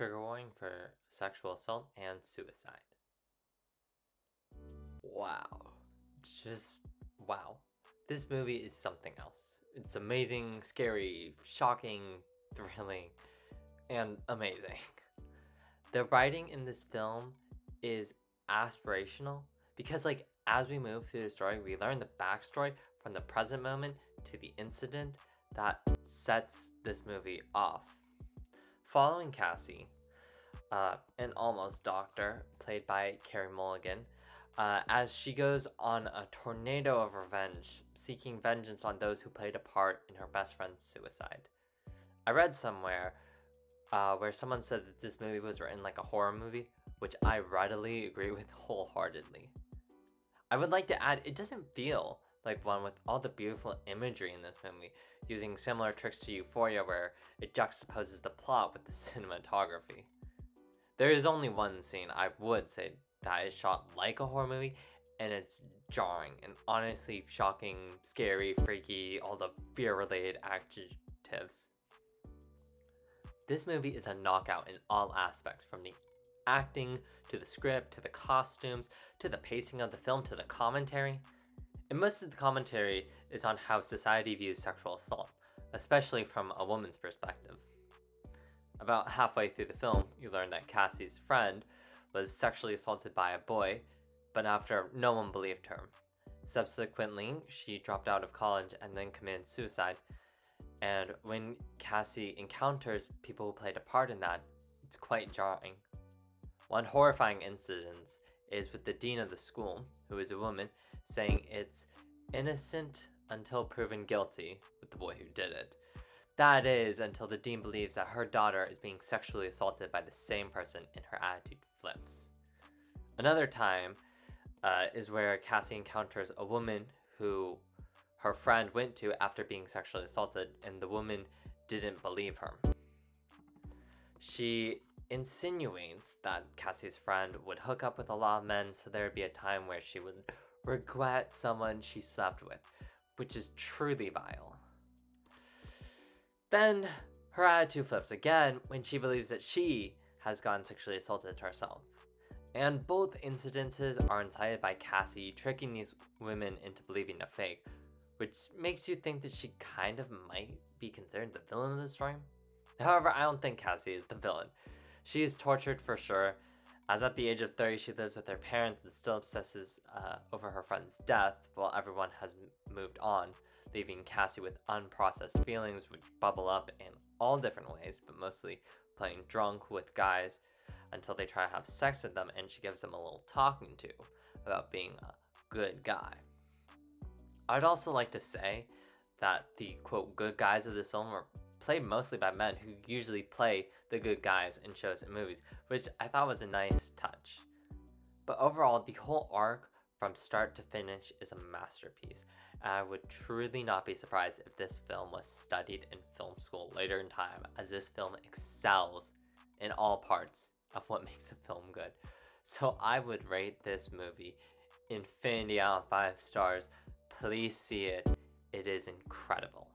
trigger warning for sexual assault and suicide. Wow. Just wow. This movie is something else. It's amazing, scary, shocking, thrilling, and amazing. The writing in this film is aspirational because, like, as we move through the story, we learn the backstory from the present moment to the incident that sets this movie off. Following Cassie, uh, an almost doctor, played by Carey Mulligan, uh, as she goes on a tornado of revenge, seeking vengeance on those who played a part in her best friend's suicide. I read somewhere uh, where someone said that this movie was written like a horror movie, which I readily agree with wholeheartedly. I would like to add, it doesn't feel like one with all the beautiful imagery in this movie, using similar tricks to Euphoria where it juxtaposes the plot with the cinematography. There is only one scene I would say that is shot like a horror movie, and it's jarring and honestly shocking, scary, freaky, all the fear related adjectives. This movie is a knockout in all aspects from the acting to the script to the costumes to the pacing of the film to the commentary. And most of the commentary is on how society views sexual assault, especially from a woman's perspective. About halfway through the film, you learn that Cassie's friend was sexually assaulted by a boy, but after no one believed her. Subsequently, she dropped out of college and then committed suicide. And when Cassie encounters people who played a part in that, it's quite jarring. One horrifying incident is with the dean of the school, who is a woman, saying it's innocent until proven guilty with the boy who did it. That is, until the dean believes that her daughter is being sexually assaulted by the same person and her attitude flips. Another time uh, is where Cassie encounters a woman who her friend went to after being sexually assaulted, and the woman didn't believe her. She insinuates that Cassie's friend would hook up with a lot of men, so there would be a time where she would regret someone she slept with, which is truly vile. Then her attitude flips again when she believes that she has gotten sexually assaulted herself. And both incidences are incited by Cassie tricking these women into believing they're fake, which makes you think that she kind of might be considered the villain of the story. However, I don't think Cassie is the villain. She is tortured for sure, as at the age of 30 she lives with her parents and still obsesses uh, over her friend's death while everyone has moved on, leaving Cassie with unprocessed feelings which bubble up in all different ways, but mostly playing drunk with guys until they try to have sex with them and she gives them a little talking to about being a good guy. I'd also like to say that the quote good guys of this film are played mostly by men who usually play the good guys in shows and movies, which I thought was a nice touch. But overall, the whole arc from start to finish is a masterpiece. And I would truly not be surprised if this film was studied in film school later in time, as this film excels in all parts of what makes a film good. So I would rate this movie infinity out of five stars. Please see it. It is incredible.